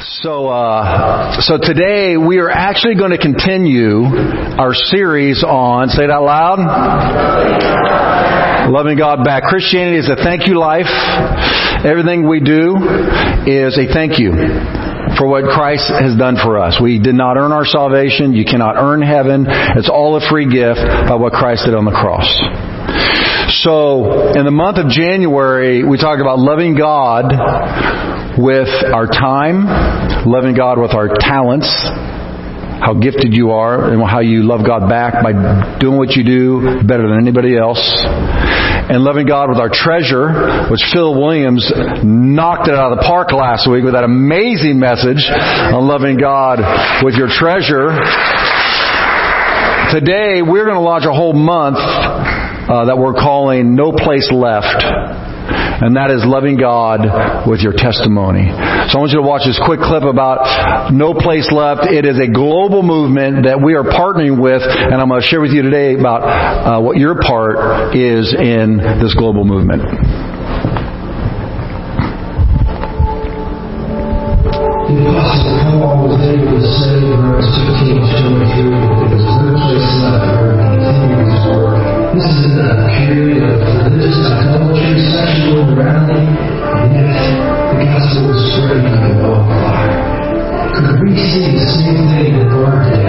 So, uh, so today we are actually going to continue our series on, say it out loud, loving God back. Christianity is a thank you life. Everything we do is a thank you for what Christ has done for us. We did not earn our salvation. You cannot earn heaven. It's all a free gift by what Christ did on the cross. So, in the month of January, we talked about loving God with our time, loving God with our talents, how gifted you are, and how you love God back by doing what you do better than anybody else. And loving God with our treasure, which Phil Williams knocked it out of the park last week with that amazing message on loving God with your treasure. Today, we're going to launch a whole month uh, that we're calling No Place Left and that is loving God with your testimony. So I want you to watch this quick clip about No Place Left. It is a global movement that we are partnering with, and I'm going to share with you today about uh, what your part is in this global movement. Was able to say in Romans 15 23, there is no place left where. This is a period of religious idolatry, sexual immorality, and yet the gospel is spreading like a wildfire. Could we see the same thing in our day?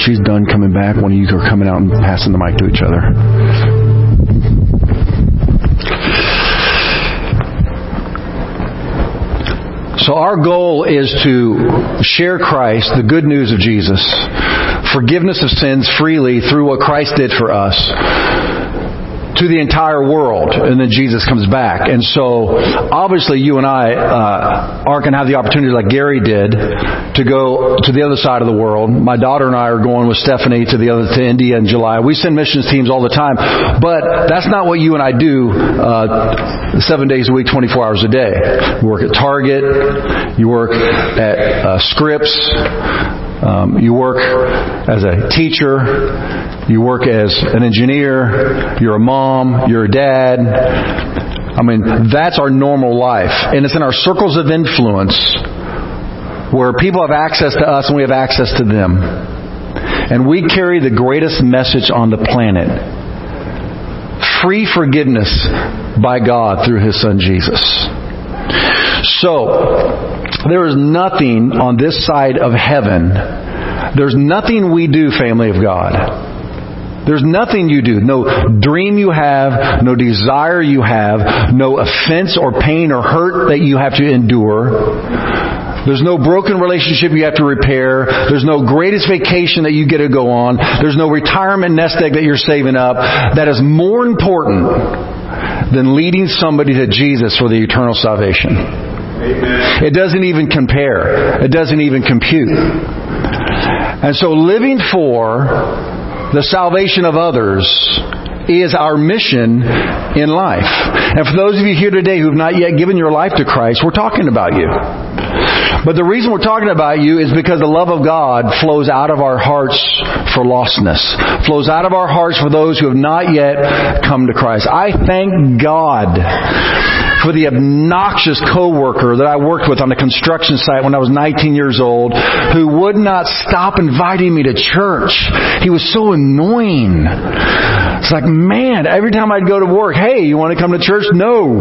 She's done coming back, one of you are coming out and passing the mic to each other. So our goal is to share Christ, the good news of Jesus, forgiveness of sins freely through what Christ did for us to the entire world, and then Jesus comes back. And so, obviously, you and I uh, aren't going to have the opportunity like Gary did to go to the other side of the world. My daughter and I are going with Stephanie to the other to India in July. We send missions teams all the time, but that's not what you and I do uh, seven days a week, 24 hours a day. You work at Target, you work at uh, Scripps. Um, you work as a teacher. You work as an engineer. You're a mom. You're a dad. I mean, that's our normal life. And it's in our circles of influence where people have access to us and we have access to them. And we carry the greatest message on the planet. Free forgiveness by God through His Son Jesus. So, there is nothing on this side of heaven. There's nothing we do, family of God. There's nothing you do. No dream you have, no desire you have, no offense or pain or hurt that you have to endure. There's no broken relationship you have to repair. There's no greatest vacation that you get to go on. There's no retirement nest egg that you're saving up. That is more important than leading somebody to Jesus for the eternal salvation. Amen. It doesn't even compare. It doesn't even compute. And so living for the salvation of others is our mission in life. And for those of you here today who have not yet given your life to Christ, we're talking about you. But the reason we're talking about you is because the love of God flows out of our hearts for lostness, flows out of our hearts for those who have not yet come to Christ. I thank God for the obnoxious coworker that I worked with on a construction site when I was 19 years old who would not stop inviting me to church. He was so annoying. It's like, man, every time I'd go to work, hey, you want to come to church? No.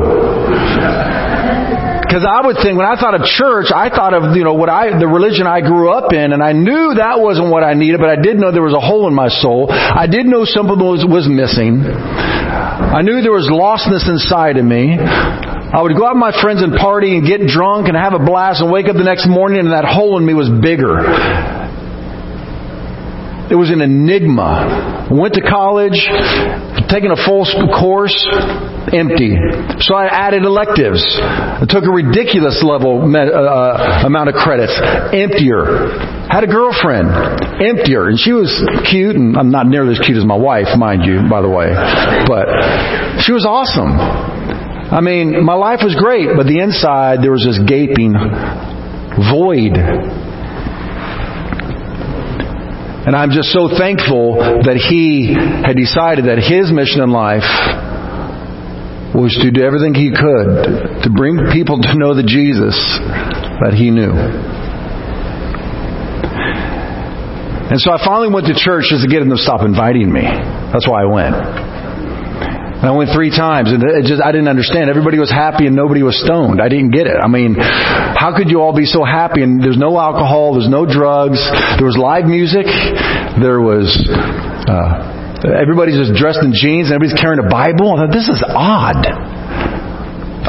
Because I would think, when I thought of church, I thought of, you know, what I, the religion I grew up in, and I knew that wasn't what I needed, but I did know there was a hole in my soul. I did know something was, was missing. I knew there was lostness inside of me. I would go out with my friends and party and get drunk and have a blast and wake up the next morning and that hole in me was bigger. It was an enigma. Went to college, taking a full course, empty. So I added electives. I took a ridiculous level uh, uh, amount of credits, emptier. Had a girlfriend, emptier, and she was cute, and I'm not nearly as cute as my wife, mind you, by the way, but she was awesome. I mean, my life was great, but the inside there was this gaping void and I'm just so thankful that he had decided that his mission in life was to do everything he could to bring people to know the Jesus that he knew. And so I finally went to church just to get him to stop inviting me. That's why I went. And I went three times, and it just I didn't understand. Everybody was happy, and nobody was stoned. I didn't get it. I mean, how could you all be so happy? And there's no alcohol, there's no drugs, there was live music, there was. Uh, Everybody's just dressed in jeans and everybody's carrying a Bible. I thought, this is odd.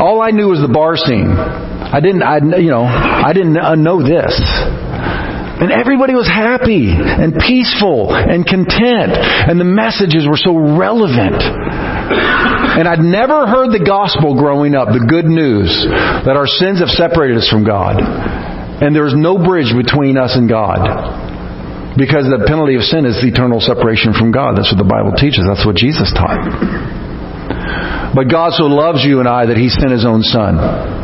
All I knew was the bar scene. I didn't, I, you know, I didn't know this. And everybody was happy and peaceful and content. And the messages were so relevant. And I'd never heard the gospel growing up, the good news that our sins have separated us from God. And there is no bridge between us and God. Because the penalty of sin is eternal separation from God. That's what the Bible teaches. That's what Jesus taught. But God so loves you and I that He sent His own Son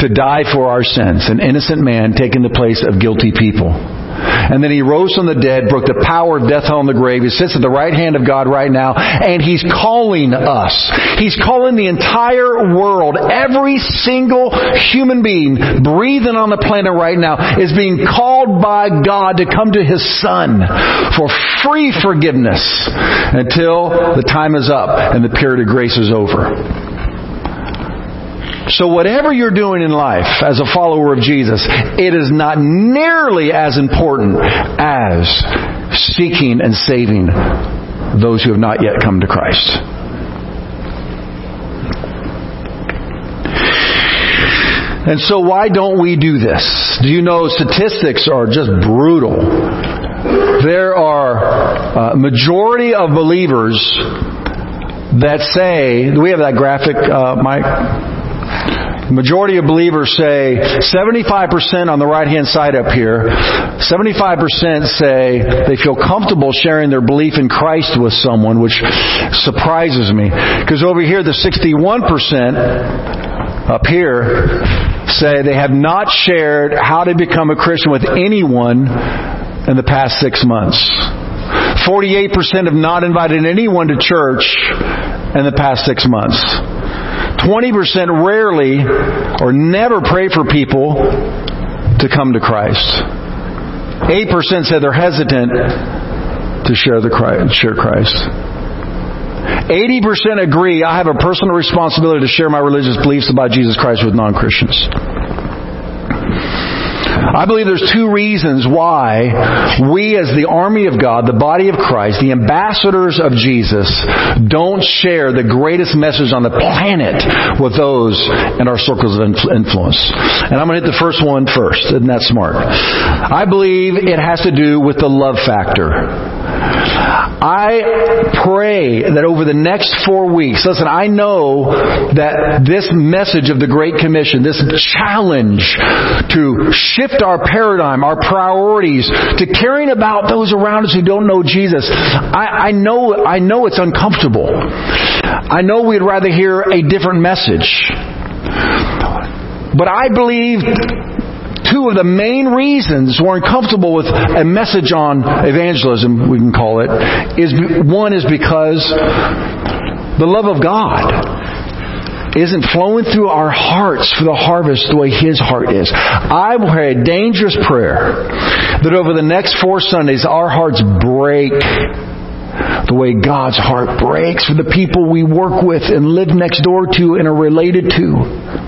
to die for our sins, an innocent man taking the place of guilty people. And then he rose from the dead, broke the power of death, and the grave. He sits at the right hand of God right now, and he's calling us. He's calling the entire world. Every single human being breathing on the planet right now is being called by God to come to his Son for free forgiveness until the time is up and the period of grace is over. So whatever you're doing in life as a follower of Jesus, it is not nearly as important as seeking and saving those who have not yet come to Christ. And so why don't we do this? Do you know statistics are just brutal? There are a majority of believers that say, do we have that graphic, uh, Mike? The majority of believers say 75% on the right hand side up here, 75% say they feel comfortable sharing their belief in Christ with someone, which surprises me. Because over here, the 61% up here say they have not shared how to become a Christian with anyone in the past six months. 48% have not invited anyone to church in the past six months. 20% rarely or never pray for people to come to Christ. 8% said they're hesitant to share the Christ, share Christ. 80% agree I have a personal responsibility to share my religious beliefs about Jesus Christ with non-Christians. I believe there's two reasons why we as the army of God, the body of Christ, the ambassadors of Jesus, don't share the greatest message on the planet with those in our circles of influence. And I'm going to hit the first one first. Isn't that smart? I believe it has to do with the love factor. I pray that over the next four weeks, listen, I know that this message of the Great Commission, this challenge to shift our paradigm, our priorities, to caring about those around us who don't know Jesus, I, I know, I know it's uncomfortable. I know we'd rather hear a different message. But I believe two of the main reasons we're uncomfortable with a message on evangelism, we can call it, is one is because the love of God isn't flowing through our hearts for the harvest the way His heart is. I pray a dangerous prayer that over the next four Sundays our hearts break the way God's heart breaks for the people we work with and live next door to and are related to.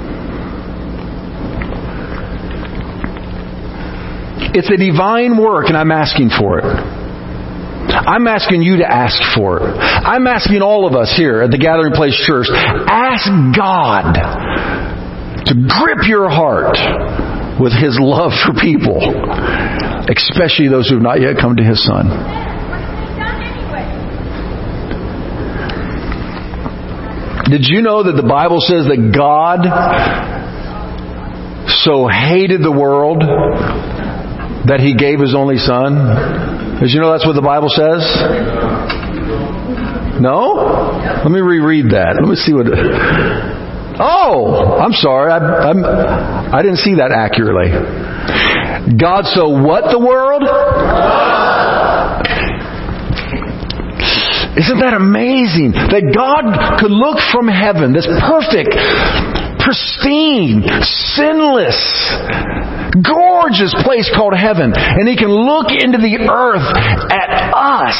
It's a divine work, and I'm asking for it. I'm asking you to ask for it. I'm asking all of us here at the Gathering Place Church, ask God to grip your heart with His love for people, especially those who have not yet come to His Son. Did you know that the Bible says that God so hated the world that He gave His only Son? Did you know that's what the Bible says? No? Let me reread that. Let me see what. Oh, I'm sorry. I, I'm, I didn't see that accurately. God so what the world? Isn't that amazing? That God could look from heaven, this perfect, pristine, sinless, gorgeous place called heaven, and He can look into the earth at us,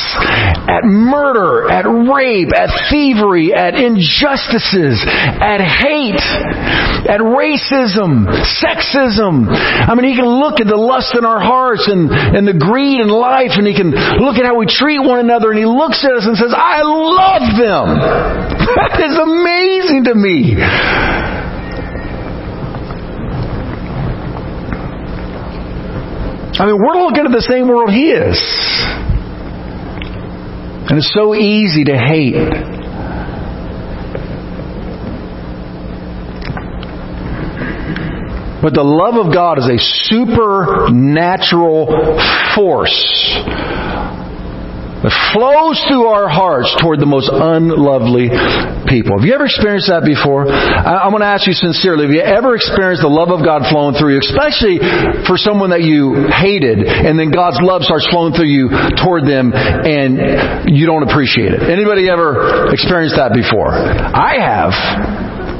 at murder, at rape, at thievery, at injustices, at hate, at racism, sexism. I mean, He can look at the lust in our hearts and, and the greed in life, and He can look at how we treat one another, and He looks at us and says, I love them. That is amazing to me. I mean, we're looking at the same world He is. And it's so easy to hate. But the love of God is a supernatural force that flows through our hearts toward the most unlovely people. Have you ever experienced that before? I, am going to ask you sincerely, have you ever experienced the love of God flowing through you, especially for someone that you hated, and then God's love starts flowing through you toward them, and you don't appreciate it? Anybody ever experienced that before? I have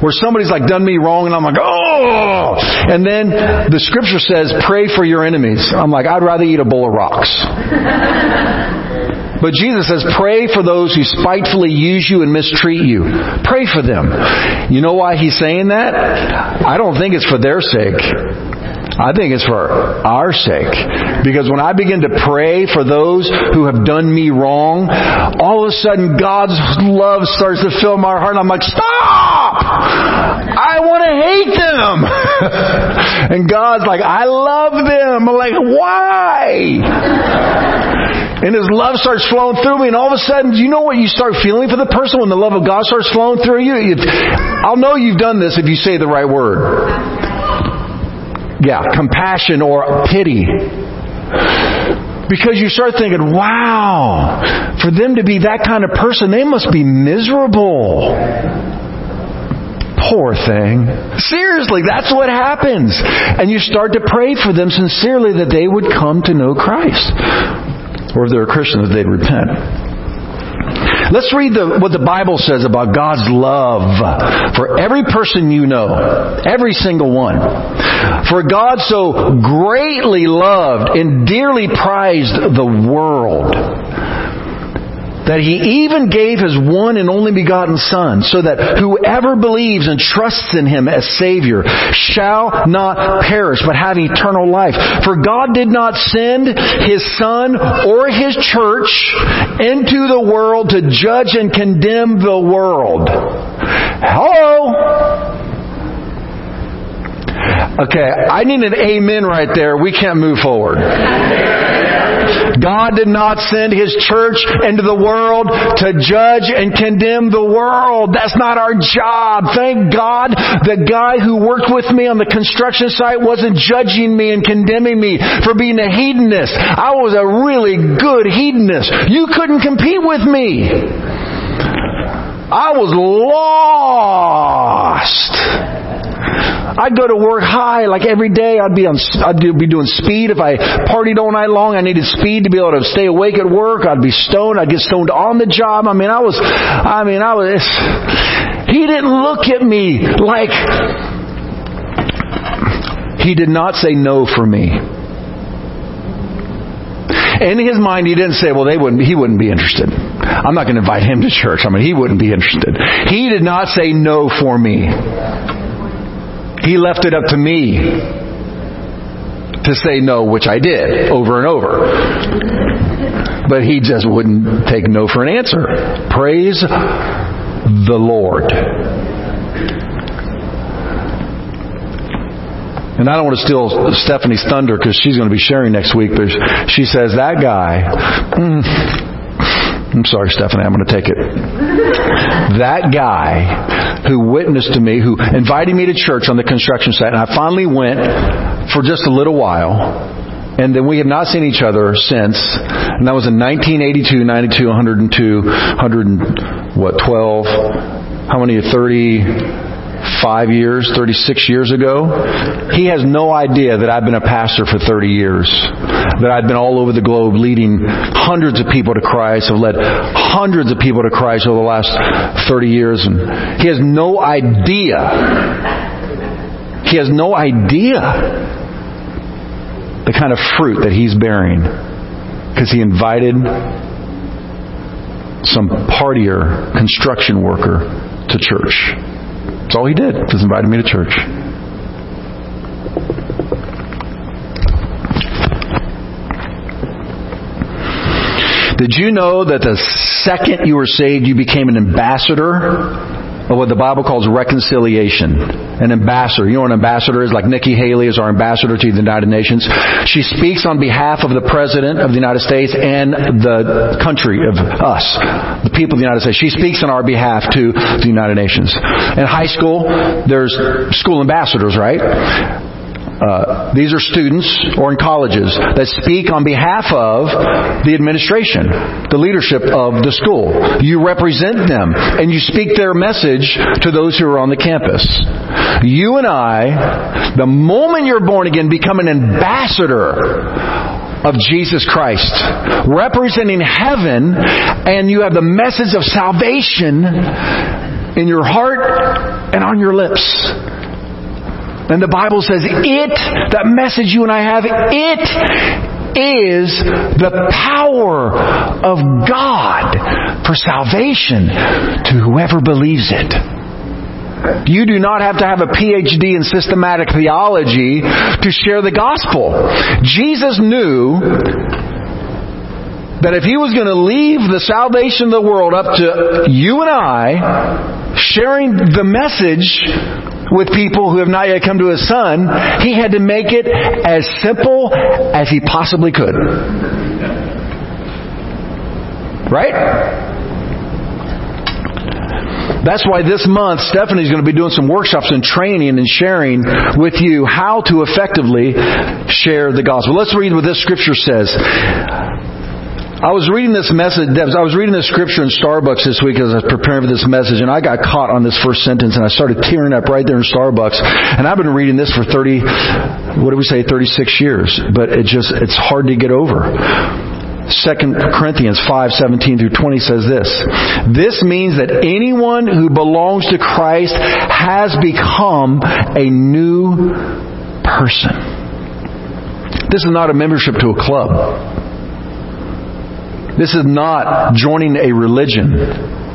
where somebody's like done me wrong and I'm like, oh! And then the scripture says, pray for your enemies. I'm like, I'd rather eat a bowl of rocks. But Jesus says, pray for those who spitefully use you and mistreat you. Pray for them. You know why he's saying that? I don't think it's for their sake. I think it's for our sake. Because when I begin to pray for those who have done me wrong, all of a sudden God's love starts to fill my heart and I'm like, stop! I want to hate them! and God's like, I love them. I'm like, why? And His love starts flowing through me, and all of a sudden, you know what you start feeling for the person when the love of God starts flowing through you? I'll know you've done this if you say the right word. Yeah, compassion or pity. Because you start thinking, wow, for them to be that kind of person, they must be miserable. Poor thing. Seriously, that's what happens. And you start to pray for them sincerely that they would come to know Christ or if they're a Christian, that they'd repent. Let's read the, what the Bible says about God's love for every person you know. Every single one. For God so greatly loved and dearly prized the world that he even gave his one and only begotten Son, so that whoever believes and trusts in him as Savior shall not perish, but have eternal life. For God did not send his Son or his church into the world to judge and condemn the world. Hello? Okay, I need an amen right there. We can't move forward. God did not send His church into the world to judge and condemn the world. That's not our job. Thank God the guy who worked with me on the construction site wasn't judging me and condemning me for being a hedonist. I was a really good hedonist. You couldn't compete with me. I was lost. I'd go to work high like every day. I'd be on, I'd be doing speed. If I partied all night long, I needed speed to be able to stay awake at work. I'd be stoned. I'd get stoned on the job. I mean, I was, I mean, I was, he didn't look at me like, he did not say no for me. In his mind, he didn't say, well, they wouldn't, he wouldn't be interested. I'm not going to invite him to church. I mean, he wouldn't be interested. He did not say no for me. He left it up to me to say no, which I did over and over. But he just wouldn't take no for an answer. Praise the Lord. And I don't want to steal Stephanie's thunder because she's going to be sharing next week, but she says, that guy, mm, I'm sorry, Stephanie, I'm going to take it. That guy who witnessed to me, who invited me to church on the construction site, and I finally went for just a little while, and then we have not seen each other since. And that was in 1982, 92, 102, 100, what, 12, how many, 30, five years, 36 years ago. He has no idea that I've been a pastor for 30 years. That I've been all over the globe leading hundreds of people to Christ. I've led hundreds of people to Christ over the last 30 years. And he has no idea. He has no idea the kind of fruit that he's bearing. Because he invited some partier construction worker to church. That's all he did, was invited me to church. Did you know that the second you were saved, you became an ambassador of what the Bible calls reconciliation. An ambassador. You know what an ambassador is? Like Nikki Haley is our ambassador to the United Nations. She speaks on behalf of the President of the United States and the country of us, the people of the United States. She speaks on our behalf to the United Nations. In high school, there's school ambassadors, right? Uh, these are students or in colleges that speak on behalf of the administration, the leadership of the school. You represent them and you speak their message to those who are on the campus. You and I, the moment you're born again, become an ambassador of Jesus Christ, representing heaven, and you have the message of salvation in your heart and on your lips. And the Bible says it, that message you and I have, it is the power of God for salvation to whoever believes it. You do not have to have a PhD in systematic theology to share the gospel. Jesus knew that if he was going to leave the salvation of the world up to you and I, sharing the message with people who have not yet come to his son, he had to make it as simple as he possibly could. Right? That's why this month Stephanie's going to be doing some workshops and training and sharing with you how to effectively share the gospel. Let's read what this scripture says. I was reading this message, I was reading this scripture in Starbucks this week as I was preparing for this message, and I got caught on this first sentence, and I started tearing up right there in Starbucks. And I've been reading this for 30, what do we say, 36 years. But it just, it's hard to get over. 2 Corinthians 5, 17 through 20 says this. This means that anyone who belongs to Christ has become a new person. This is not a membership to a club. This is not joining a religion.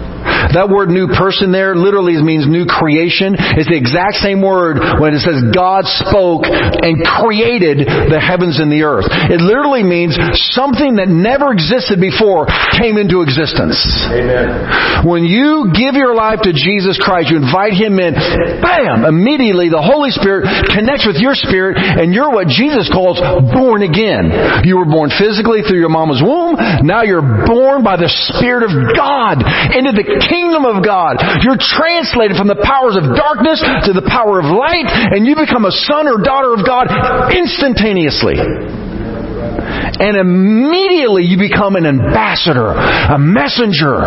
That word new person there literally means new creation. It's the exact same word when it says God spoke and created the heavens and the earth. It literally means something that never existed before came into existence. Amen. When you give your life to Jesus Christ, you invite Him in, bam, immediately the Holy Spirit connects with your spirit and you're what Jesus calls born again. You were born physically through your mama's womb. Now you're born by the Spirit of God into the kingdom of God. You're translated from the powers of darkness to the power of light, and you become a son or daughter of God instantaneously. And immediately you become an ambassador, a messenger.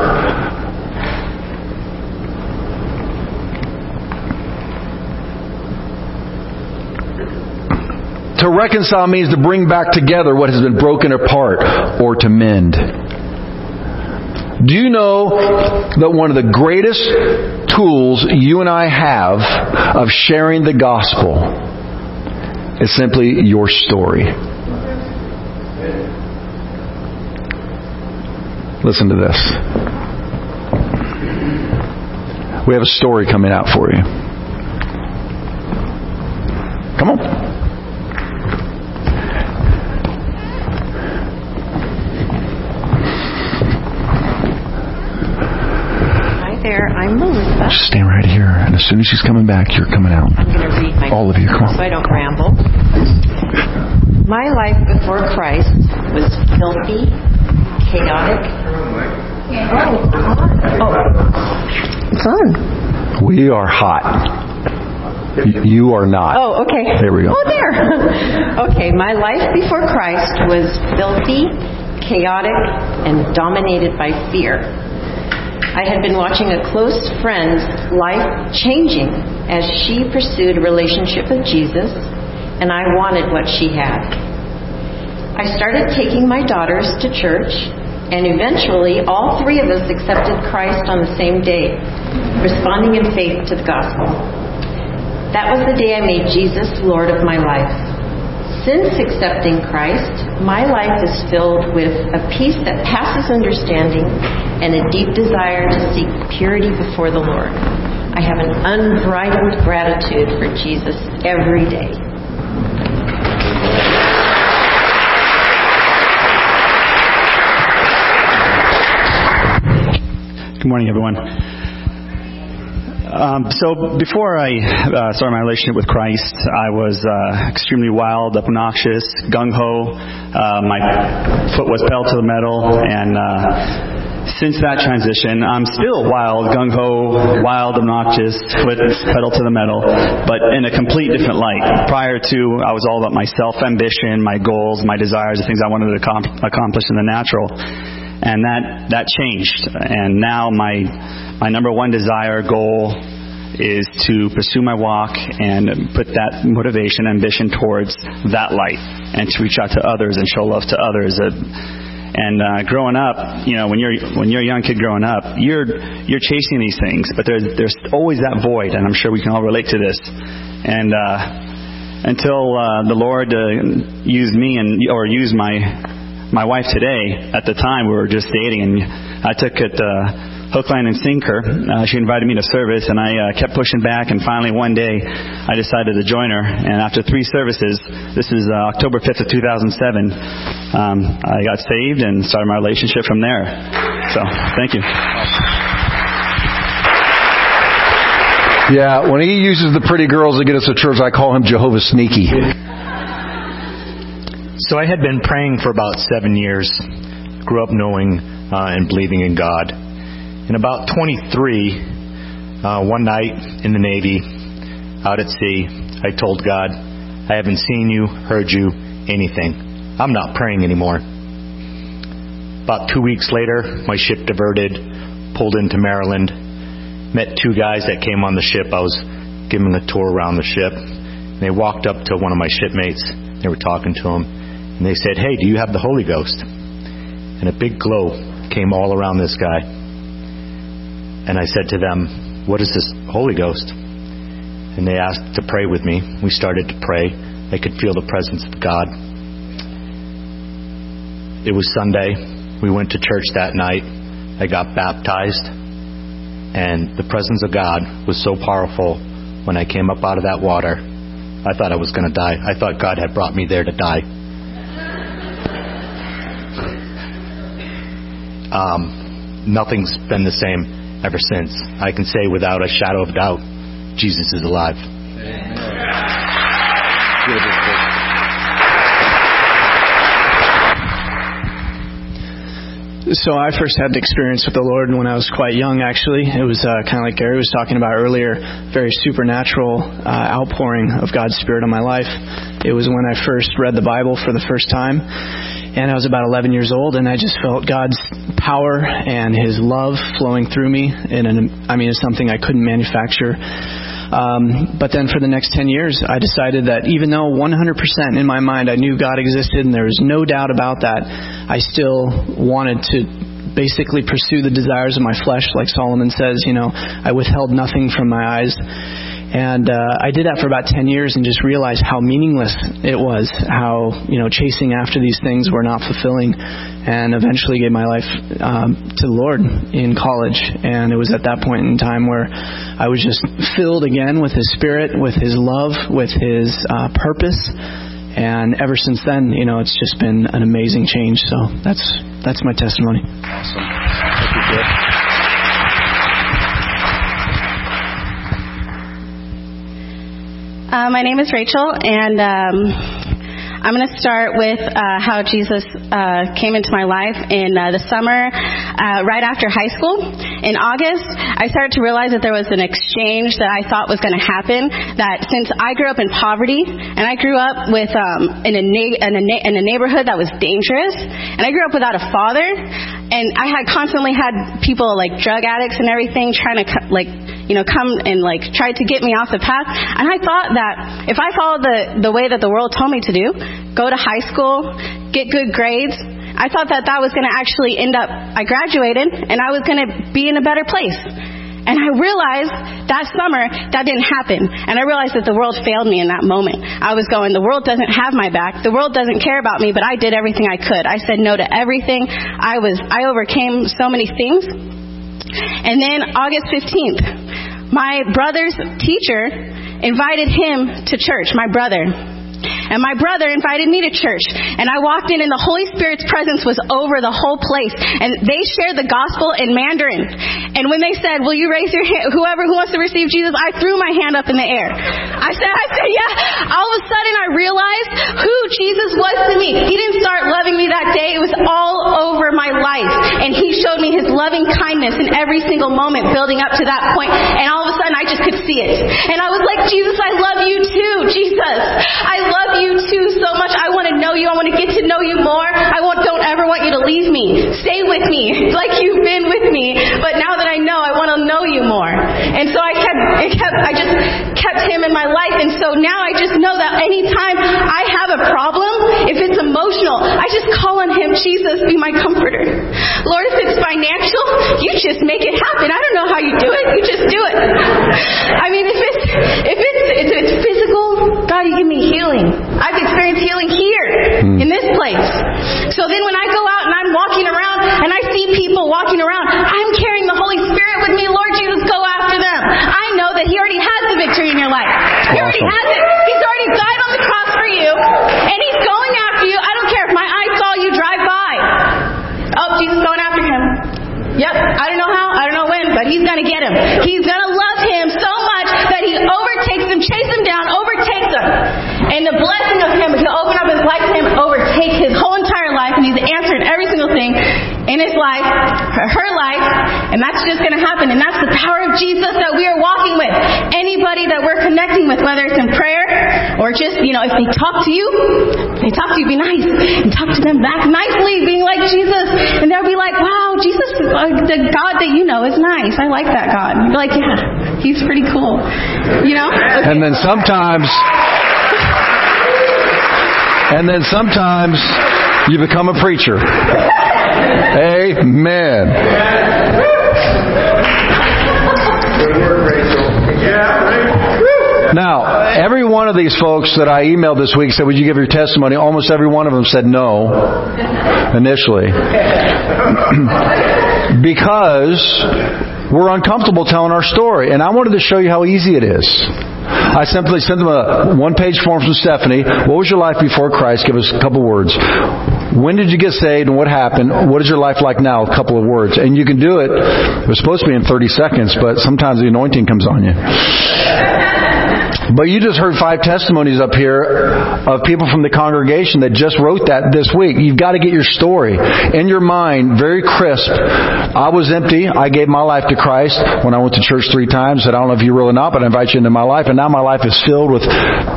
To reconcile means to bring back together what has been broken apart or to mend. Do you know that one of the greatest tools you and I have of sharing the gospel is simply your story? Listen to this. We have a story coming out for you. Come on. Just stand right here, and as soon as she's coming back, you're coming out. I'm going to read my All of you, come on. so I don't ramble. My life before Christ was filthy, chaotic. Oh, it's on. We are hot. You are not. Oh, okay. There we go. Oh, there. okay, my life before Christ was filthy, chaotic, and dominated by fear. I had been watching a close friend's life changing as she pursued a relationship with Jesus, and I wanted what she had. I started taking my daughters to church, and eventually all three of us accepted Christ on the same day, responding in faith to the gospel. That was the day I made Jesus Lord of my life. Since accepting Christ, my life is filled with a peace that passes understanding and a deep desire to seek purity before the Lord. I have an unbridled gratitude for Jesus every day. Good morning, everyone. Um, so before I uh, started my relationship with Christ, I was uh, extremely wild, obnoxious, gung ho. Uh, my foot was pedal to the metal, and uh, since that transition, I'm still wild, gung ho, wild, obnoxious, foot pedal to the metal, but in a complete different light. Prior to, I was all about my self ambition, my goals, my desires, the things I wanted to accomplish in the natural and that that changed and now my my number one desire goal is to pursue my walk and put that motivation ambition towards that light and to reach out to others and show love to others uh, and uh, growing up, you know, when you're when you're a young kid growing up, you're you're chasing these things, but there's there's always that void, and I'm sure we can all relate to this. And uh, until uh, the Lord uh, used me and or used my my wife today, at the time we were just dating, and I took it uh, hook, line, and sinker. Uh, she invited me to service, and I uh, kept pushing back, and finally one day I decided to join her. And after three services, this is uh, October 5th of 2007, um, I got saved and started my relationship from there. So, thank you. Yeah, when he uses the pretty girls to get us to church, I call him Jehovah Sneaky. So I had been praying for about seven years, grew up knowing uh, and believing in God. In about 23, uh, one night in the Navy, out at sea, I told God, I haven't seen you, heard you, anything. I'm not praying anymore. About two weeks later, my ship diverted, pulled into Maryland, met two guys that came on the ship. I was giving a tour around the ship. And they walked up to one of my shipmates. They were talking to him. And they said, Hey, do you have the Holy Ghost? And a big glow came all around this guy. And I said to them, What is this Holy Ghost? And they asked to pray with me. We started to pray. They could feel the presence of God. It was Sunday. We went to church that night. I got baptized. And the presence of God was so powerful when I came up out of that water. I thought I was going to die. I thought God had brought me there to die. um, nothing's been the same ever since. I can say without a shadow of doubt, Jesus is alive. So I first had the experience with the Lord when I was quite young. Actually, it was uh, kind of like Gary was talking about earlier, very supernatural uh, outpouring of God's Spirit on my life. It was when I first read the Bible for the first time, and I was about 11 years old, and I just felt God's power and His love flowing through me. And an, I mean, it's something I couldn't manufacture. Um, but then for the next 10 years, I decided that even though 100% in my mind I knew God existed and there was no doubt about that, I still wanted to basically pursue the desires of my flesh, like Solomon says, you know, I withheld nothing from my eyes. And uh, I did that for about 10 years and just realized how meaningless it was, how, you know, chasing after these things were not fulfilling. And eventually gave my life um, to the Lord in college. And it was at that point in time where I was just filled again with His Spirit, with His love, with His uh, purpose. And ever since then, you know, it's just been an amazing change. So that's that's my testimony. Awesome. Uh, my name is Rachel, and um, I'm going to start with uh, how Jesus uh, came into my life in uh, the summer, uh, right after high school. In August, I started to realize that there was an exchange that I thought was going to happen. That since I grew up in poverty, and I grew up with um, in, a na- in, a na- in a neighborhood that was dangerous, and I grew up without a father, and I had constantly had people like drug addicts and everything trying to like you know, come and like try to get me off the path. And I thought that if I followed the, the way that the world told me to do, go to high school, get good grades, I thought that that was going to actually end up, I graduated and I was going to be in a better place. And I realized that summer that didn't happen. And I realized that the world failed me in that moment. I was going, the world doesn't have my back. The world doesn't care about me, but I did everything I could. I said no to everything. I was, I overcame so many things. And then August 15th, my brother's teacher invited him to church, my brother. And my brother invited me to church. And I walked in and the Holy Spirit's presence was over the whole place. And they shared the gospel in Mandarin. And when they said, will you raise your hand, whoever who wants to receive Jesus, I threw my hand up in the air. I said, I said, yeah. All of a sudden I realized who Jesus was to me. He didn't start loving me that day. It was all over my life. And he showed me his loving kindness in every single moment building up to that point. And all of a sudden I just could see it. And I was like, Jesus, I love you too, Jesus. I love you too so much. I want to know you. I want to get to know you more. I want, don't ever want you to leave me. Stay with me like you've been with me. But now that I know, I want to know you more. And so I kept, it kept, I just kept him in my life. And so now I just know that anytime I have a problem, if it's emotional, I just call on him, Jesus, be my comforter. Lord, if it's financial, you just make it happen. I don't know how you do it. You just do it. I mean, if it's, if it's, if it's physical, God, you give me healing. I've experienced healing here hmm. in this place. So then when I go out and I'm walking around and I see people walking around, I'm carrying the Holy Spirit with me. Lord Jesus, go after them. I know that He already has the victory in your life. He already has it. He's already died on the cross for you, and He's going after you. I don't care if my eyes saw you drive by. Oh, Jesus going after him. Yep. I don't know how, I don't know when, but he's gonna get him. He's gonna love him so much that he overtakes him, chase him down, overtakes him. And the blessing of him, he'll open up his life to him, overtake his whole entire life, and he's answered every single thing in his life, her, life, and that's just gonna happen. And that's the power of Jesus that we are walking with. Anybody that we're connecting with, whether it's in prayer or just, you know, if they talk to you, they talk to you, be nice. And talk to them back nicely, being like Jesus. And they'll be like, wow, Jesus, uh, the God that you know is nice. I like that God. You're like, yeah, he's pretty cool. You know? And then sometimes, and then sometimes you become a preacher. Amen. Now, every one of these folks that I emailed this week said, Would you give your testimony? Almost every one of them said no, initially. because we're uncomfortable telling our story. And I wanted to show you how easy it is. I simply sent them a one page form from Stephanie. What was your life before Christ? Give us a couple words. When did you get saved and what happened? What is your life like now? A couple of words. And you can do it. It was supposed to be in 30 seconds, but sometimes the anointing comes on you. But you just heard five testimonies up here of people from the congregation that just wrote that this week. You've got to get your story in your mind very crisp. I was empty. I gave my life to Christ when I went to church three times. Said, I don't know if you or not, but I invite you into my life. And now my life is filled with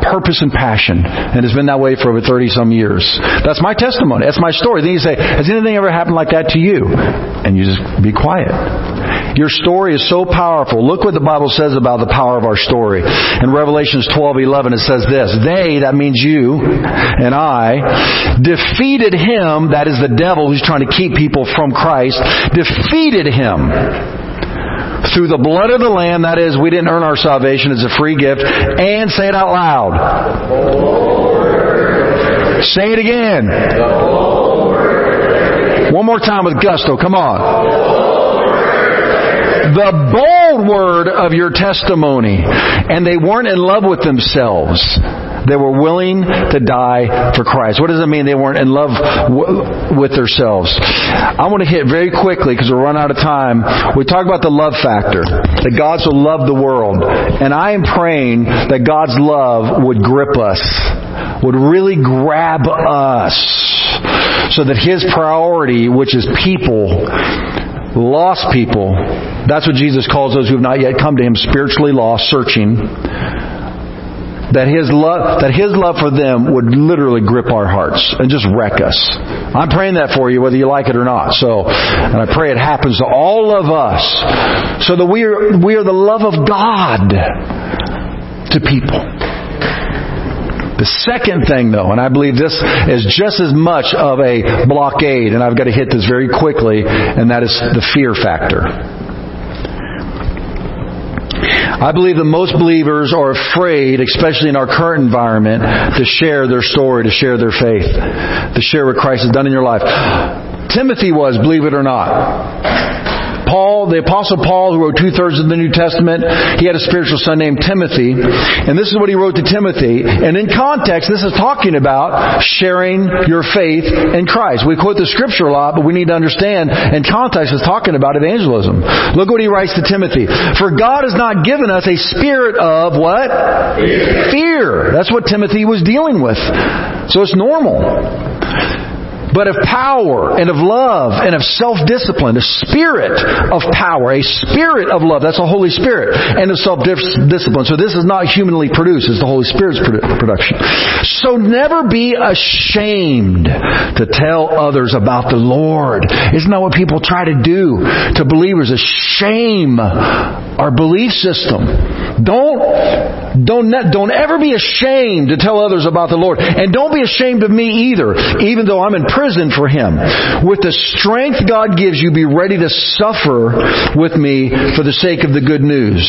purpose and passion. And it's been that way for over 30 some years. That's my testimony. That's my story. Then you say, has anything ever happened like that to you? And you just be quiet. Your story is so powerful. Look what the Bible says about the power of our story. In Revelations 12:11 it says this, "They, that means you and I, defeated him, that is the devil who's trying to keep people from Christ, defeated him through the blood of the Lamb, that is, we didn't earn our salvation, it's a free gift, and say it out loud. Say it again. One more time with gusto, come on the bold word of your testimony. And they weren't in love with themselves. They were willing to die for Christ. What does it mean they weren't in love w- with themselves? I want to hit very quickly because we're running out of time. We talk about the love factor, that God so loved the world. And I am praying that God's love would grip us, would really grab us, so that His priority, which is people, lost people, that's what Jesus calls those who have not yet come to Him, spiritually lost, searching. That His love, that His love for them would literally grip our hearts and just wreck us. I'm praying that for you, whether you like it or not. So, and I pray it happens to all of us, so that we are we are the love of God to people. The second thing though, and I believe this is just as much of a blockade, and I've got to hit this very quickly, and that is the fear factor. I believe that most believers are afraid, especially in our current environment, to share their story, to share their faith, to share what Christ has done in your life. Timothy was, believe it or not. Paul, the apostle Paul, who wrote two thirds of the New Testament, he had a spiritual son named Timothy. And this is what he wrote to Timothy. And in context, this is talking about sharing your faith in Christ. We quote the scripture a lot, but we need to understand in context is talking about evangelism. Look what he writes to Timothy. For God has not given us a spirit of what? Fear. Fear. That's what Timothy was dealing with. So it's normal but of power and of love and of self-discipline, a spirit of power, a spirit of love. That's the Holy Spirit and of self-discipline. So this is not humanly produced. It's the Holy Spirit's production. So never be ashamed to tell others about the Lord. Isn't that what people try to do to believers? Shame our belief system. Don't, don't, don't ever be ashamed to tell others about the Lord. And don't be ashamed of me either, even though I'm in prison for Him. With the strength God gives you, be ready to suffer with me for the sake of the good news.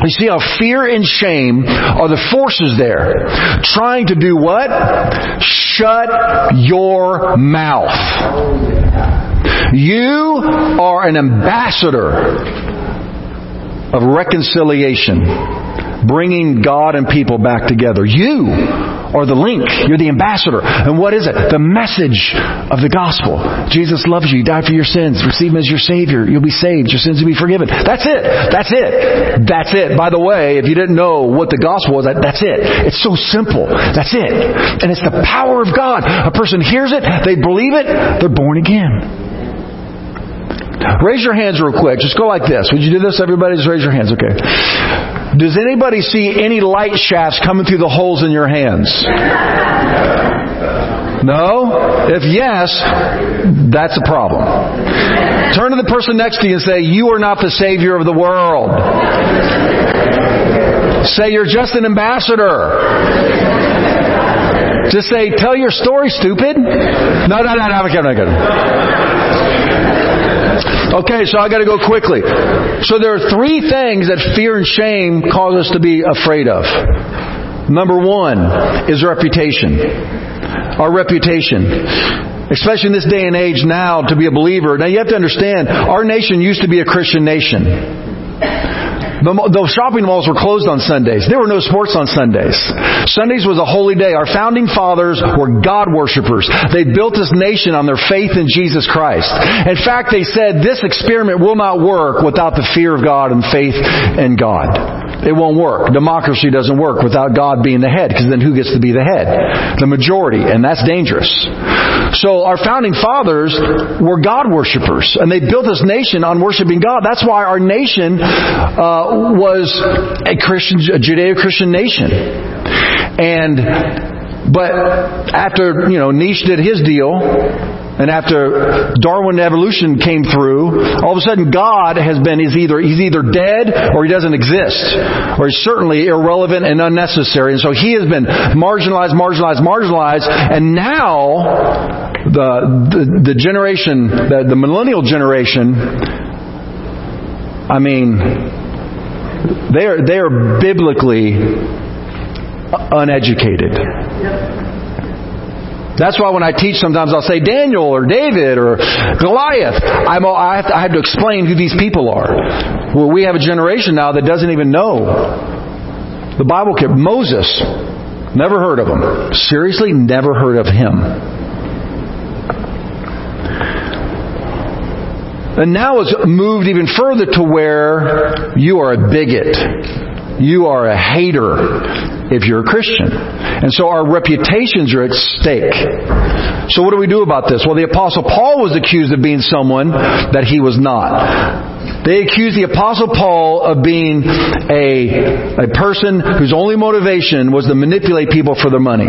You see how fear and shame are the forces there. Trying to do what? Shut your mouth. You are an ambassador of reconciliation bringing God and people back together. You are the link. You're the ambassador. And what is it? The message of the gospel. Jesus loves you. He died for your sins. Receive Him as your Savior. You'll be saved. Your sins will be forgiven. That's it. That's it. That's it. By the way, if you didn't know what the gospel was, that's it. It's so simple. That's it. And it's the power of God. A person hears it, they believe it, they're born again. Raise your hands real quick. Just go like this. Would you do this, everybody? Just raise your hands. Okay. Does anybody see any light shafts coming through the holes in your hands? No? If yes, that's a problem. Turn to the person next to you and say, You are not the Savior of the world. Say, You're just an ambassador. Just say, Tell your story, stupid. No, no, no, no, I'm kidding, I'm kidding. Okay, so I gotta go quickly. So there are three things that fear and shame cause us to be afraid of. Number one is reputation. Our reputation. Especially in this day and age now to be a believer. Now you have to understand, our nation used to be a Christian nation. The, the shopping malls were closed on Sundays. There were no sports on Sundays. Sundays was a holy day. Our founding fathers were God worshippers. They built this nation on their faith in Jesus Christ. In fact, they said this experiment will not work without the fear of God and faith in God. It won't work. Democracy doesn't work without God being the head, because then who gets to be the head? The majority, and that's dangerous. So our founding fathers were God worshippers, and they built this nation on worshiping God. That's why our nation uh, was a Christian, a Judeo-Christian nation. And but after you know Nietzsche did his deal, And after Darwin evolution came through, all of a sudden God has been, is either, he's either dead or he doesn't exist. Or he's certainly irrelevant and unnecessary. And so he has been marginalized, marginalized, marginalized. And now, the, the, the generation, the, the millennial generation, I mean, they are, they are biblically uneducated. That's why when I teach, sometimes I'll say Daniel or David or Goliath. I'm, I, have to, I have to explain who these people are. Well, we have a generation now that doesn't even know the Bible. Moses, never heard of him. Seriously, never heard of him. And now it's moved even further to where you are a bigot. You are a hater if you're a Christian. And so our reputations are at stake. So what do we do about this? Well, the apostle Paul was accused of being someone that he was not. They accused the apostle Paul of being a, a person whose only motivation was to manipulate people for their money.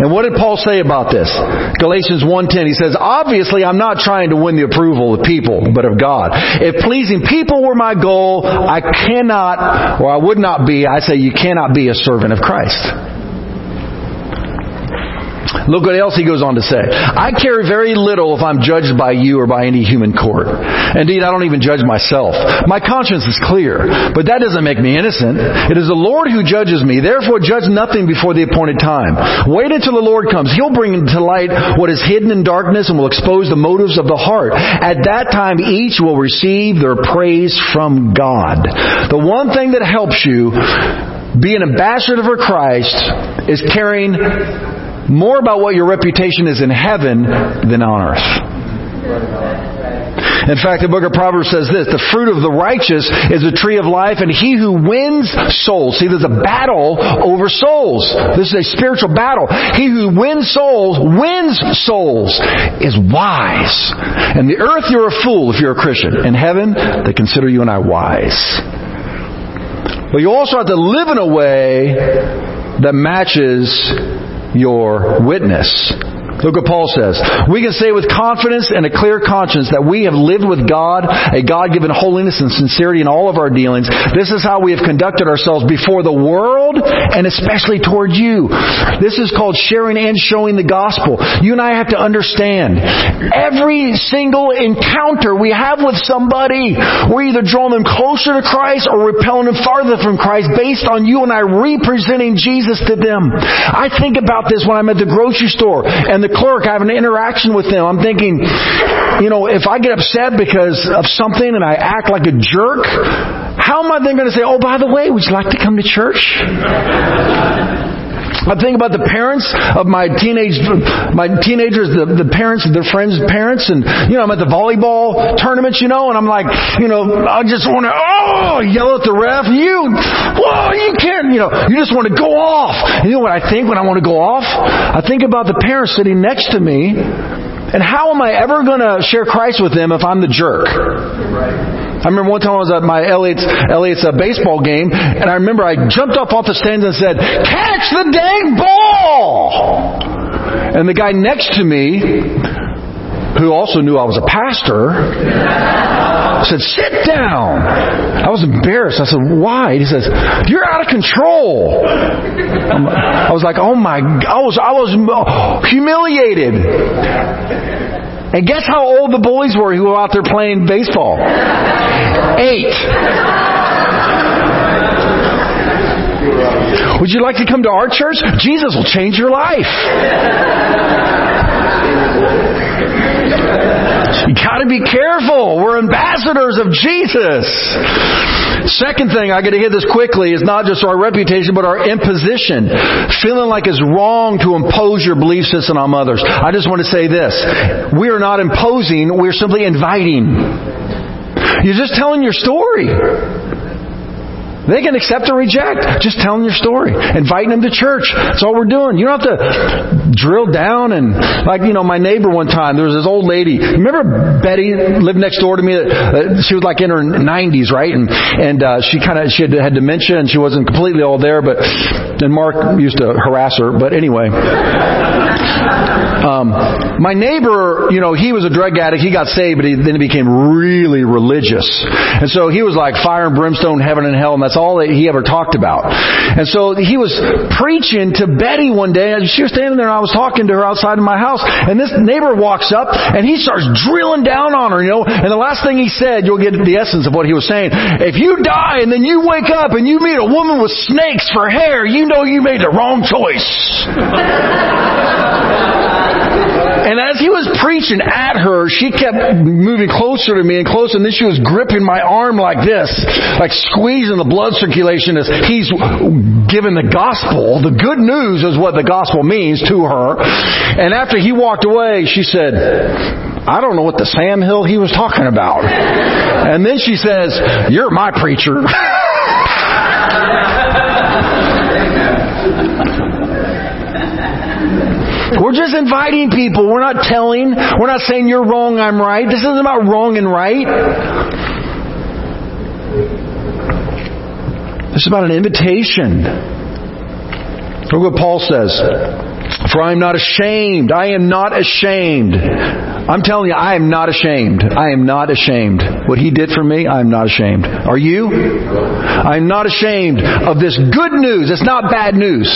And what did Paul say about this? Galatians 1:10 he says, "Obviously I'm not trying to win the approval of people, but of God. If pleasing people were my goal, I cannot or I would not be, I say you cannot be a servant of Christ." Look what else he goes on to say. I care very little if I'm judged by you or by any human court. Indeed, I don't even judge myself. My conscience is clear, but that doesn't make me innocent. It is the Lord who judges me. Therefore, judge nothing before the appointed time. Wait until the Lord comes. He'll bring to light what is hidden in darkness and will expose the motives of the heart. At that time, each will receive their praise from God. The one thing that helps you be an ambassador for Christ is caring more about what your reputation is in heaven than on earth. In fact, the book of Proverbs says this, the fruit of the righteous is a tree of life and he who wins souls. See, there's a battle over souls. This is a spiritual battle. He who wins souls, wins souls, is wise. And the earth you're a fool if you're a Christian. In heaven, they consider you and I wise. But you also have to live in a way that matches your witness. Look what Paul says. We can say with confidence and a clear conscience that we have lived with God, a God-given holiness and sincerity in all of our dealings. This is how we have conducted ourselves before the world and especially toward you. This is called sharing and showing the gospel. You and I have to understand every single encounter we have with somebody, we're either drawing them closer to Christ or repelling them farther from Christ based on you and I representing Jesus to them. I think about this when I'm at the grocery store and the clerk, I have an interaction with them. I'm thinking, you know, if I get upset because of something and I act like a jerk, how am I then going to say, oh, by the way, would you like to come to church? I think about the parents of my teenage, my teenagers, the, the parents of their friends' parents, and you know, I'm at the volleyball tournaments, you know, and I'm like, you know, I just want to, oh, yell at the ref, you, whoa, you can't, you know, you just want to go off. You know what I think when I want to go off? I think about the parents sitting next to me, and how am I ever going to share Christ with them if I'm the jerk? I remember one time I was at my Elliot's, Elliot's uh, baseball game, and I remember I jumped up off the stands and said, catch the dang ball! And the guy next to me, who also knew I was a pastor, said, sit down. I was embarrassed. I said, why? He says, you're out of control. I was like, oh my, I was, I was humiliated. And guess how old the boys were who were out there playing baseball? Eight. Would you like to come to our church? Jesus will change your life. You gotta be careful. We're ambassadors of Jesus. Second thing, I gotta hit this quickly, is not just our reputation, but our imposition. Feeling like it's wrong to impose your belief system on others. I just want to say this. We are not imposing, we're simply inviting. You're just telling your story. They can accept or reject. Just telling your story. Inviting them to church. That's all we're doing. You don't have to drill down and, like, you know, my neighbor one time, there was this old lady. Remember Betty lived next door to me? Uh, she was like in her 90s, right? And, and, uh, she kind of, she had, had dementia and she wasn't completely all there, but, and Mark used to harass her, but anyway. Um, my neighbor, you know, he was a drug addict. He got saved, but he, then he became really religious. And so he was like fire and brimstone, heaven and hell, and that's all that he ever talked about. And so he was preaching to Betty one day, and she was standing there, and I was talking to her outside of my house, and this neighbor walks up, and he starts drilling down on her, you know, and the last thing he said, you'll get the essence of what he was saying. If you die and then you wake up and you meet a woman with snakes for hair, you know you made the wrong choice. And as he was preaching at her, she kept moving closer to me and closer, and then she was gripping my arm like this, like squeezing the blood circulation as he's giving the gospel. The good news is what the gospel means to her. And after he walked away, she said, I don't know what the Sam Hill he was talking about. And then she says, You're my preacher. We're just inviting people. We're not telling. We're not saying you're wrong, I'm right. This isn't about wrong and right. This is about an invitation. Look what Paul says. For I am not ashamed. I am not ashamed. I'm telling you, I am not ashamed. I am not ashamed. What he did for me, I am not ashamed. Are you? I am not ashamed of this good news. It's not bad news.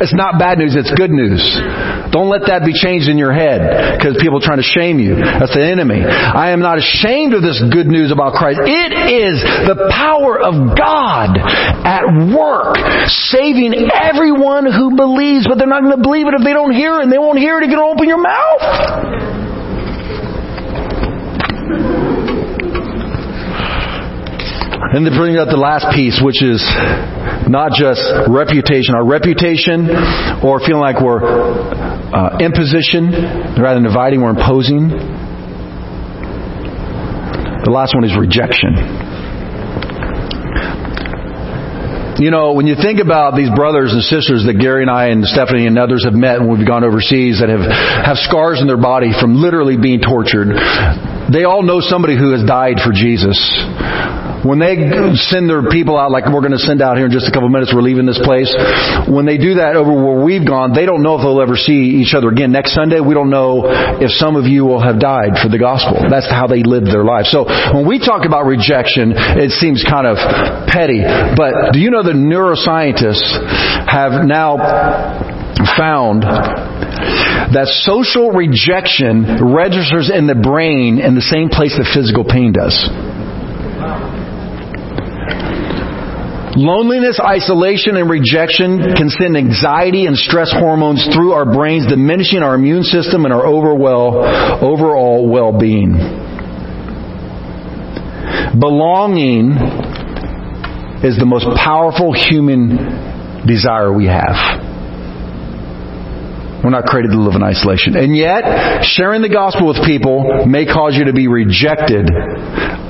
It's not bad news, it's good news. Don't let that be changed in your head because people are trying to shame you. That's the enemy. I am not ashamed of this good news about Christ. It is the power of God at work, saving everyone who believes, but they're not going to believe it if they don't hear it, and they won't hear it if you going to open your mouth. And then bring up the last piece, which is not just reputation. Our reputation, or feeling like we're uh, imposition rather than dividing, we're imposing. The last one is rejection. You know, when you think about these brothers and sisters that Gary and I and Stephanie and others have met when we've gone overseas that have, have scars in their body from literally being tortured, they all know somebody who has died for Jesus. When they send their people out, like we're going to send out here in just a couple minutes, we're leaving this place. When they do that over where we've gone, they don't know if they'll ever see each other again. Next Sunday, we don't know if some of you will have died for the gospel. That's how they lived their life. So when we talk about rejection, it seems kind of petty. But do you know that neuroscientists have now found that social rejection registers in the brain in the same place that physical pain does. Loneliness, isolation, and rejection can send anxiety and stress hormones through our brains, diminishing our immune system and our overall, well-being. Belonging is the most powerful human desire we have. We're not created to live in isolation. And yet, sharing the gospel with people may cause you to be rejected,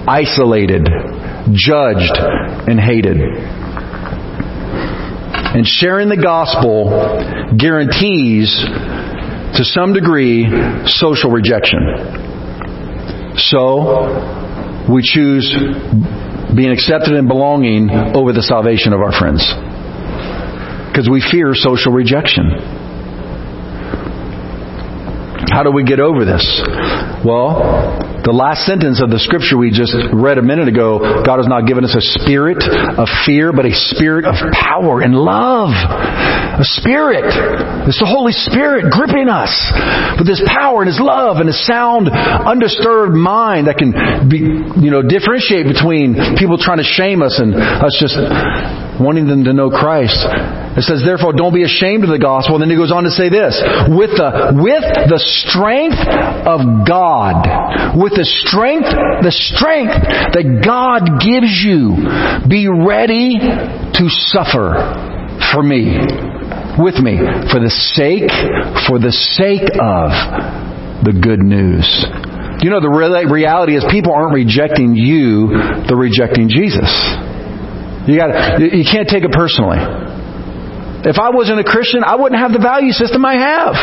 isolated, judged, and hated. And sharing the gospel guarantees, to some degree, social rejection. So, we choose being accepted and belonging over the salvation of our friends. Because we fear social rejection. How do we get over this? Well, the last sentence of the scripture we just read a minute ago, God has not given us a spirit of fear, but a spirit of power and love. A spirit. It's the Holy Spirit gripping us with His power and His love and a sound, undisturbed mind that can be, you know, differentiate between people trying to shame us and us just wanting them to know Christ. It says, therefore, don't be ashamed of the gospel. And then he goes on to say this, with the, with the strength of God, with the strength, the strength that God gives you, be ready to suffer for me, with me, for the sake, for the sake of the good news. You know, the reality is people aren't rejecting you, they're rejecting Jesus. You got you can't take it personally. If I wasn't a Christian, I wouldn't have the value system I have.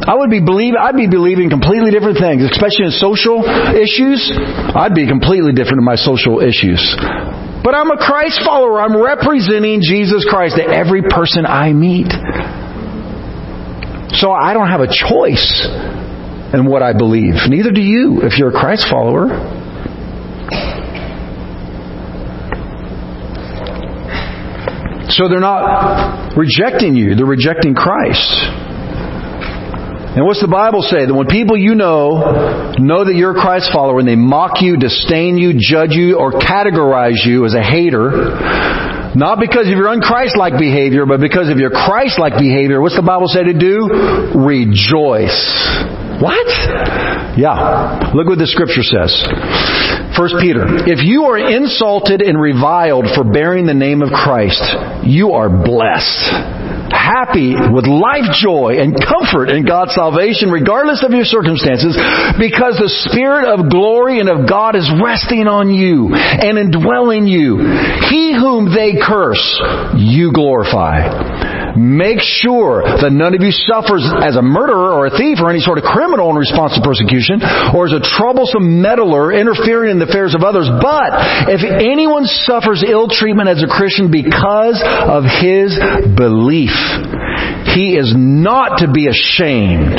I would be believe I'd be believing completely different things, especially in social issues. I'd be completely different in my social issues. But I'm a Christ follower. I'm representing Jesus Christ to every person I meet. So I don't have a choice in what I believe. Neither do you if you're a Christ follower. So they're not rejecting you, they're rejecting Christ. And what's the Bible say? That when people you know know that you're a Christ follower and they mock you, disdain you, judge you, or categorize you as a hater, not because of your unchrist-like behavior, but because of your Christ-like behavior, what's the Bible say to do? Rejoice. What? Yeah. Look what the scripture says. First Peter. If you are insulted and reviled for bearing the name of Christ, you are blessed happy with life joy and comfort in God's salvation regardless of your circumstances because the Spirit of glory and of God is resting on you and indwelling you. He whom they curse, you glorify. Make sure that none of you suffers as a murderer or a thief or any sort of criminal in response to persecution or as a troublesome meddler interfering in the affairs of others. But if anyone suffers ill treatment as a Christian because of his belief, he is not to be ashamed,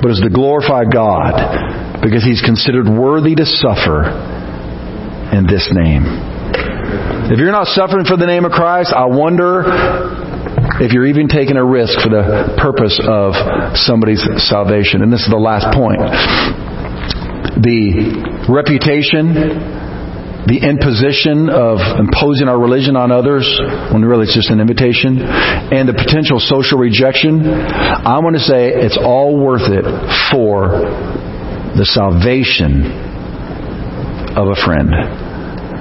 but is to glorify God because he's considered worthy to suffer in this name. If you're not suffering for the name of Christ, I wonder if you're even taking a risk for the purpose of somebody's salvation. And this is the last point. The reputation the imposition of imposing our religion on others when really it's just an invitation and the potential social rejection i want to say it's all worth it for the salvation of a friend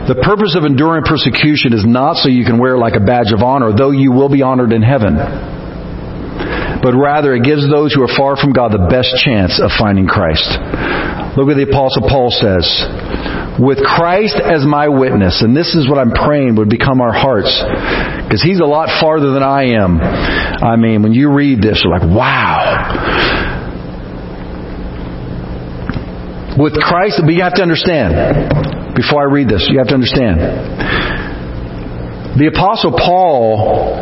the purpose of enduring persecution is not so you can wear it like a badge of honor, though you will be honored in heaven. But rather, it gives those who are far from God the best chance of finding Christ. Look what the Apostle Paul says. With Christ as my witness, and this is what I'm praying would become our hearts, because he's a lot farther than I am. I mean, when you read this, you're like, wow. With Christ, but you have to understand, before I read this. You have to understand. The Apostle Paul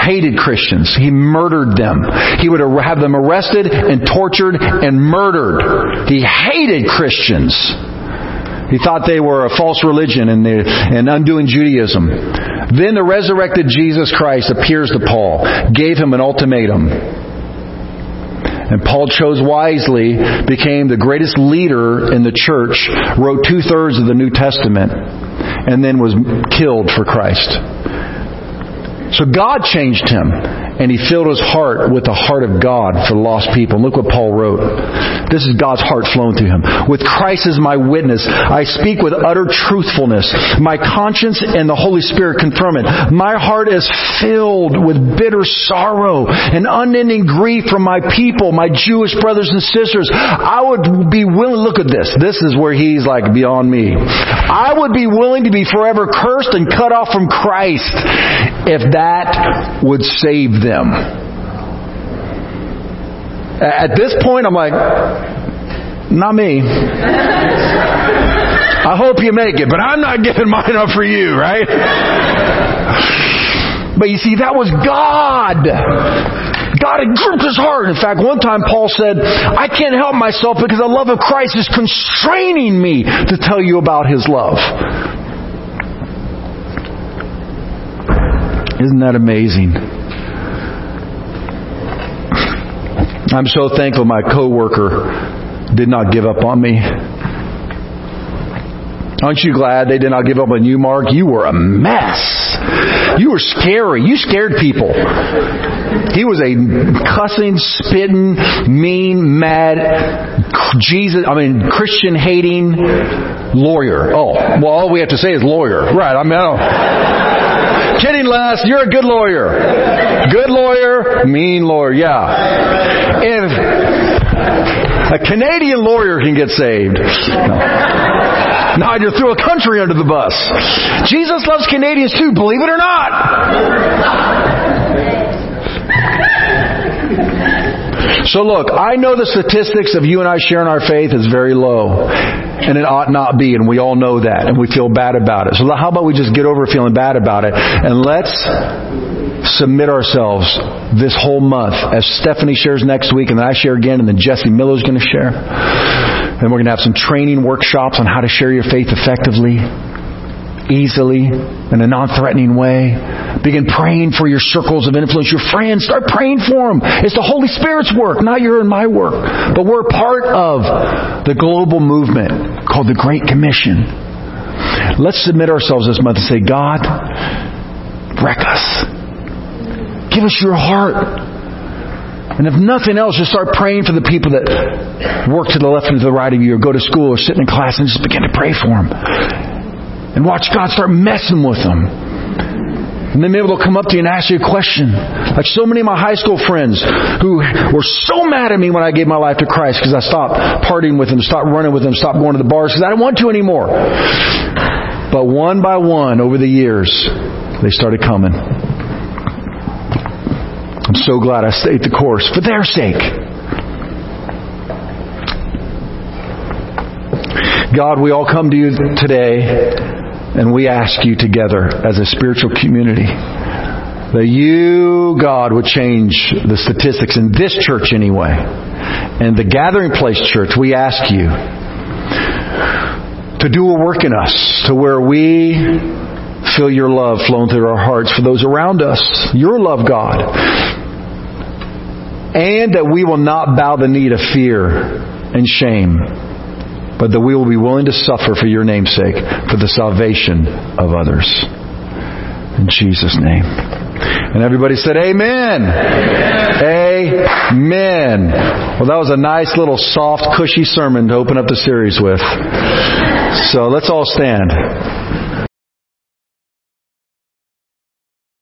hated Christians. He murdered them. He would have them arrested and tortured and murdered. He hated Christians. He thought they were a false religion and, and undoing Judaism. Then the resurrected Jesus Christ appears to Paul, gave him an ultimatum. And Paul chose wisely, became the greatest leader in the church, wrote two thirds of the New Testament, and then was killed for Christ. So God changed him and he filled his heart with the heart of God for lost people. And look what Paul wrote. This is God's heart flowing through him. With Christ as my witness, I speak with utter truthfulness. My conscience and the Holy Spirit confirm it. My heart is filled with bitter sorrow and unending grief from my people, my Jewish brothers and sisters. I would be willing, look at this. This is where he's like beyond me. I would be willing to be forever cursed and cut off from Christ if that would save them them. At this point, I'm like, not me. I hope you make it, but I'm not giving mine up for you, right? But you see, that was God. God had gripped his heart. In fact, one time Paul said, I can't help myself because the love of Christ is constraining me to tell you about his love. Isn't that amazing? I'm so thankful my coworker did not give up on me. Aren't you glad they did not give up on you, Mark? You were a mess. You were scary. You scared people. He was a cussing, spitting, mean, mad, Jesus, I mean, Christian hating lawyer. Oh, well, all we have to say is lawyer. Right, I mean, I. Kidding, Les. You're a good lawyer. Good lawyer, mean lawyer. Yeah. If a Canadian lawyer can get saved. No. Now you threw a country under the bus. Jesus loves Canadians too, believe it or not. So look, I know the statistics of you and I sharing our faith is very low. And it ought not be, and we all know that, and we feel bad about it. So how about we just get over feeling bad about it, and let's submit ourselves this whole month as Stephanie shares next week and then I share again and then Jesse Miller's going to share. And we're going to have some training workshops on how to share your faith effectively, easily, in a non-threatening way. Begin praying for your circles of influence, your friends. Start praying for them. It's the Holy Spirit's work, not your and my work. But we're part of the global movement called the Great Commission. Let's submit ourselves this month and say, God, wreck us. Give us your heart. And if nothing else, just start praying for the people that work to the left and to the right of you, or go to school, or sit in class, and just begin to pray for them. And watch God start messing with them. And then maybe they'll come up to you and ask you a question. Like so many of my high school friends who were so mad at me when I gave my life to Christ because I stopped partying with them, stopped running with them, stopped going to the bars because I didn't want to anymore. But one by one over the years, they started coming. I'm so glad I stayed the course for their sake. God, we all come to you today and we ask you together as a spiritual community that you, God, would change the statistics in this church anyway. And the Gathering Place Church, we ask you to do a work in us to where we feel your love flowing through our hearts for those around us. Your love, God. And that we will not bow the knee to fear and shame, but that we will be willing to suffer for your name's sake, for the salvation of others. In Jesus' name. And everybody said, Amen. Amen. Amen. Well, that was a nice little soft, cushy sermon to open up the series with. So let's all stand.